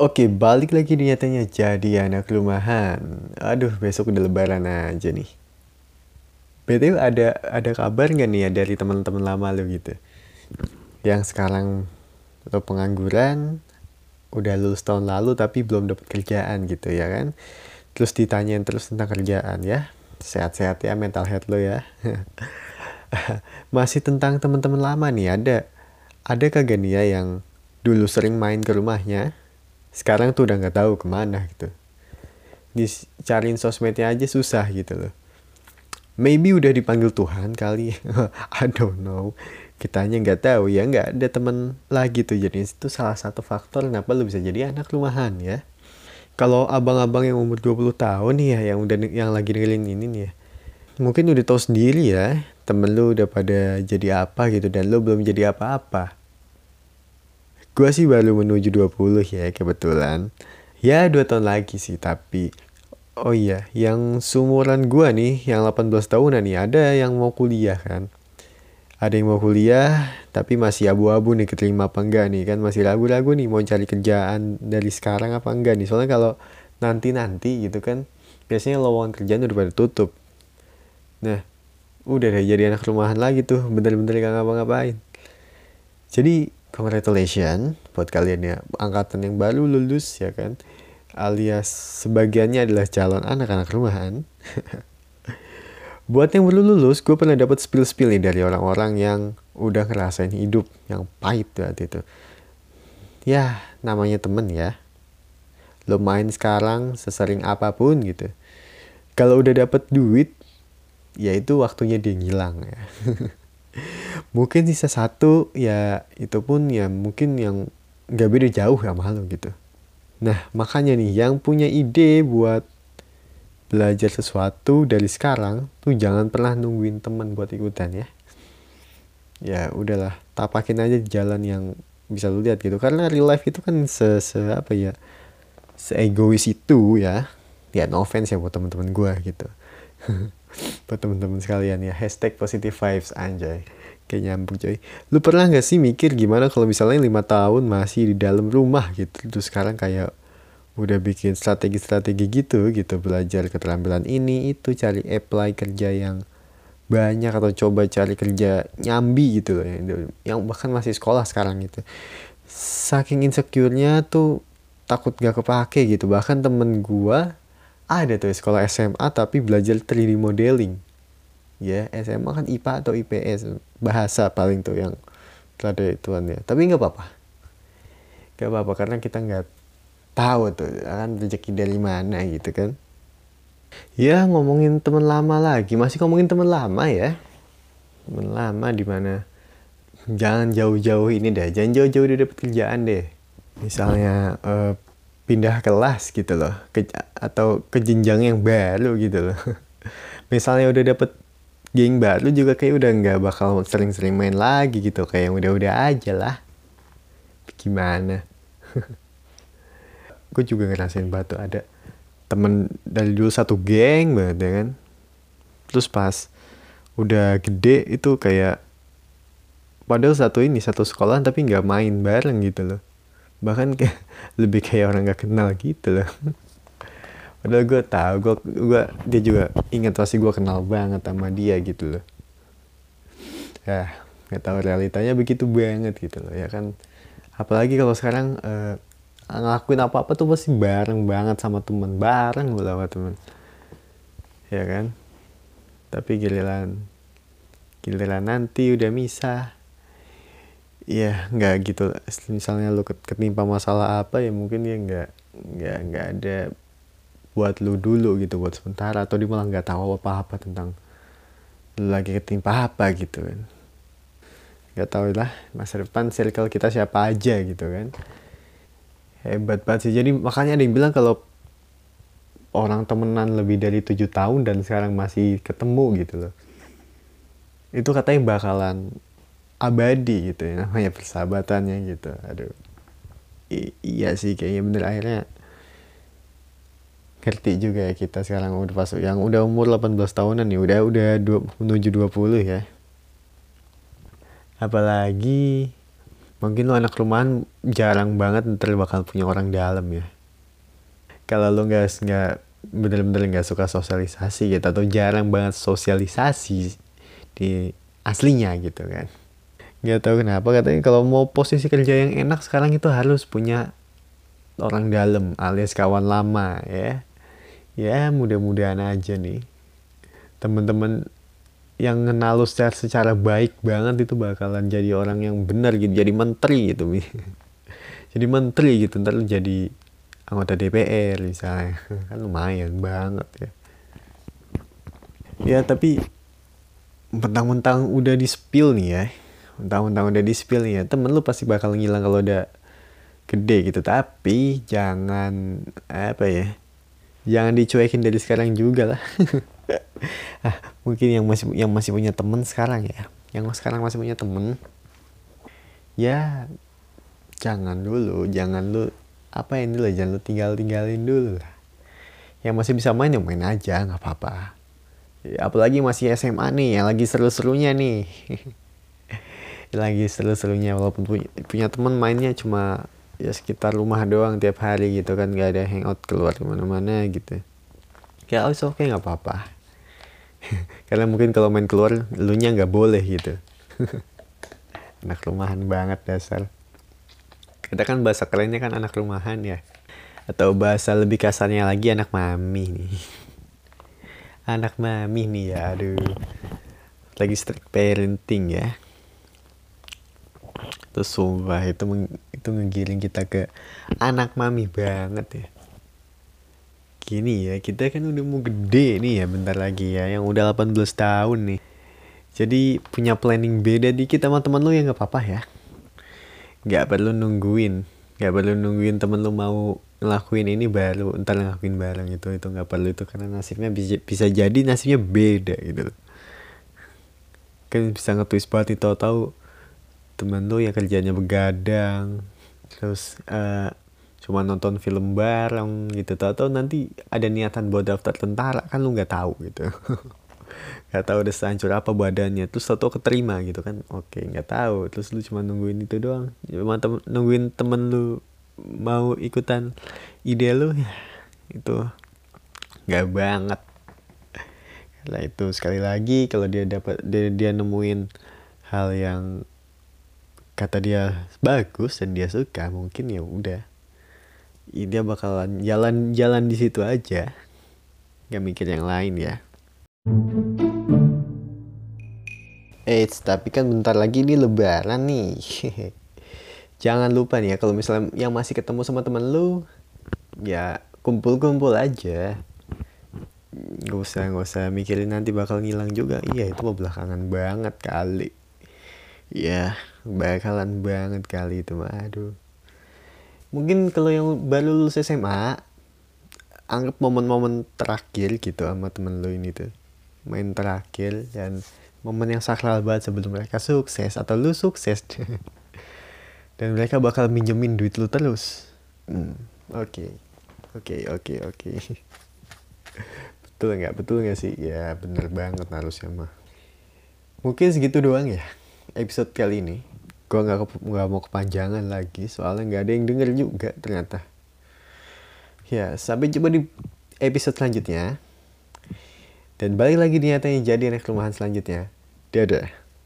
Oke, balik lagi nyatanya jadi anak rumahan. Aduh, besok udah lebaran aja nih. BTW ada ada kabar nggak nih ya dari teman-teman lama lo gitu? Yang sekarang lo pengangguran, udah lulus tahun lalu tapi belum dapat kerjaan gitu ya kan? Terus ditanyain terus tentang kerjaan ya. Sehat-sehat ya mental health lo ya. Masih tentang teman-teman lama nih, ada ada kagak nih ya yang dulu sering main ke rumahnya, sekarang tuh udah nggak tahu ke mana gitu. Dicariin sosmednya aja susah gitu loh. Maybe udah dipanggil Tuhan kali. I don't know. Kitanya nggak tahu ya nggak ada temen lagi tuh. Jadi itu salah satu faktor kenapa lu bisa jadi anak rumahan ya. Kalau abang-abang yang umur 20 tahun nih ya yang udah yang lagi dengerin ini nih ya mungkin udah tahu sendiri ya temen lu udah pada jadi apa gitu dan lu belum jadi apa-apa Gue sih baru menuju 20 ya kebetulan. Ya dua tahun lagi sih tapi oh iya yang sumuran gue nih yang 18 tahunan nih ada yang mau kuliah kan. Ada yang mau kuliah tapi masih abu-abu nih keterima apa enggak nih kan masih ragu-ragu nih mau cari kerjaan dari sekarang apa enggak nih soalnya kalau nanti-nanti gitu kan biasanya lowongan kerjaan udah pada tutup. Nah udah deh jadi anak rumahan lagi tuh bener-bener gak ngapa-ngapain. Jadi congratulations buat kalian ya. Angkatan yang baru lulus ya kan? Alias sebagiannya adalah calon anak-anak rumahan. Buat yang belum lulus gue pernah dapat spill-spill nih dari orang-orang yang udah ngerasain hidup yang pahit waktu itu. Ya namanya temen ya. Lo main sekarang sesering apa pun gitu. Kalau udah dapat duit ya itu waktunya dia ngilang ya mungkin sisa satu ya itu pun ya mungkin yang nggak beda jauh ya malu gitu. Nah makanya nih yang punya ide buat belajar sesuatu dari sekarang tuh jangan pernah nungguin teman buat ikutan ya. Ya udahlah tapakin aja jalan yang bisa lu lihat gitu. Karena real life itu kan se, se apa ya se egois itu ya. Ya no offense ya buat teman-teman gue gitu buat teman-teman sekalian ya hashtag positive vibes anjay. Kayak nyambung coy. Lu pernah gak sih mikir gimana kalau misalnya lima tahun masih di dalam rumah gitu? Terus sekarang kayak udah bikin strategi-strategi gitu gitu. Belajar keterampilan ini itu cari apply kerja yang banyak atau coba cari kerja nyambi gitu loh yang, yang bahkan masih sekolah sekarang gitu. Saking insecure-nya tuh takut gak kepake gitu. Bahkan temen gua ada tuh sekolah SMA tapi belajar 3D modeling. Ya SMA kan IPA atau IPS bahasa paling tuh yang ada ituan ya. Tapi nggak apa-apa. Nggak apa-apa karena kita nggak tahu tuh kan rezeki dari mana gitu kan. Ya ngomongin teman lama lagi. Masih ngomongin teman lama ya? Teman lama di mana? Jangan jauh-jauh ini deh. Jangan jauh-jauh udah dapet kerjaan deh. Misalnya uh, pindah kelas gitu loh. Ke, atau ke jenjang yang baru gitu loh. Misalnya udah dapet geng baru juga kayak udah nggak bakal sering-sering main lagi gitu. Kayak yang udah-udah aja lah. Gimana? Gue juga ngerasain batu. Ada temen dari dulu satu geng banget ya kan. Terus pas udah gede itu kayak padahal satu ini satu sekolah tapi nggak main bareng gitu loh bahkan kayak lebih kayak orang gak kenal gitu loh. Padahal gue tahu gue gue dia juga ingat pasti gue kenal banget sama dia gitu loh. Ya nggak tahu realitanya begitu banget gitu loh ya kan. Apalagi kalau sekarang uh, ngelakuin apa apa tuh pasti bareng banget sama temen bareng gue sama temen. Ya kan? Tapi giliran giliran nanti udah misah ya nggak gitu. Misalnya lu ketimpa masalah apa ya mungkin dia nggak nggak nggak ada buat lu dulu gitu buat sementara. Atau dia malah nggak tahu apa apa tentang lu lagi ketimpa apa gitu kan. Nggak tahu lah masa depan circle kita siapa aja gitu kan. Hebat banget sih. Jadi makanya ada yang bilang kalau orang temenan lebih dari tujuh tahun dan sekarang masih ketemu gitu loh. Itu katanya bakalan abadi gitu ya. Namanya persahabatannya gitu. Aduh. I iya sih kayaknya bener. Akhirnya ngerti juga ya kita sekarang udah pas yang udah umur 18 tahunan nih. Udah udah dua, menuju 20 ya. Apalagi mungkin lo anak rumahan jarang banget ntar bakal punya orang dalam ya. Kalau lo nggak nggak bener-bener nggak suka sosialisasi gitu atau jarang banget sosialisasi di aslinya gitu kan nggak tahu kenapa katanya kalau mau posisi kerja yang enak sekarang itu harus punya orang dalam alias kawan lama ya. Ya mudah-mudahan aja nih. Teman-teman yang kenal lu secara, secara baik banget itu bakalan jadi orang yang benar gitu jadi menteri gitu jadi menteri gitu ntar lu jadi anggota DPR misalnya. Kan lumayan banget ya. Ya tapi mentang-mentang udah di spill nih ya mentang-mentang udah di spill ya temen lu pasti bakal ngilang kalau udah gede gitu. Tapi jangan apa ya jangan dicuekin dari sekarang juga lah. Ah, mungkin yang masih yang masih punya temen sekarang ya. Yang sekarang masih punya temen ya jangan dulu jangan lu apa ini dulu jangan lu tinggal tinggalin dulu lah. Yang masih bisa main ya main aja nggak apa-apa. Ya, apalagi masih SMA nih yang lagi seru-serunya nih lagi seru-serunya walaupun punya, punya teman mainnya cuma ya sekitar rumah doang tiap hari gitu kan gak ada hangout keluar ke mana-mana gitu. Ya oke okay nggak apa-apa. Karena mungkin kalau main keluar lu nya nggak boleh gitu. Anak rumahan banget dasar. Kita kan bahasa kerennya kan anak rumahan ya. Atau bahasa lebih kasarnya lagi anak mami nih. Anak mami nih ya aduh. Lagi strict parenting ya terus sumpah itu itu ngegiring kita ke anak mami banget ya. Gini ya kita kan udah mau gede nih ya bentar lagi ya yang udah 18 tahun nih. Jadi punya planning beda dikit sama teman lu ya nggak apa-apa ya. Nggak perlu nungguin nggak perlu nungguin temen lu mau ngelakuin ini baru ntar ngelakuin bareng itu itu nggak perlu itu karena nasibnya bisa, bisa jadi nasibnya beda gitu kan bisa nge-twist banget itu tahu temen lu yang kerjanya begadang terus uh, cuma nonton film bareng gitu. Tau tau nanti ada niatan buat daftar tentara kan lu nggak tahu gitu. Nggak tahu udah sehancur apa badannya. Terus tau keterima gitu kan. Oke nggak tahu. Terus lu cuma nungguin itu doang. Cuma tem nungguin temen lu mau ikutan ide lu ya itu nggak banget. Karena itu sekali lagi kalau dia dapat dia, dia nemuin hal yang kata dia bagus dan dia suka mungkin ya udah dia bakalan jalan-jalan di situ aja nggak mikir yang lain ya Eits, tapi kan bentar lagi ini lebaran nih. Jangan lupa nih ya kalau misalnya yang masih ketemu sama teman lu, ya kumpul-kumpul aja. Gak usah, gak usah mikirin nanti bakal ngilang juga. Iya, itu mau belakangan banget kali. Ya, bakalan banget kali itu mah aduh. Mungkin kalau yang baru lulus SMA anggap momen-momen terakhir gitu sama temen lo ini tuh. Main terakhir dan momen yang sakral banget sebelum mereka sukses atau lu sukses. Dan mereka bakal minjemin duit lu terus. Hmm, oke. Oke oke oke. Betul nggak? Betul nggak sih? Ya bener banget harusnya mah mungkin segitu doang ya episode kali ini gue nggak nggak mau kepanjangan lagi soalnya nggak ada yang denger juga ternyata. Ya sampai jumpa di episode selanjutnya. Dan balik lagi nyatanya jadi anak rumahan selanjutnya. Dadah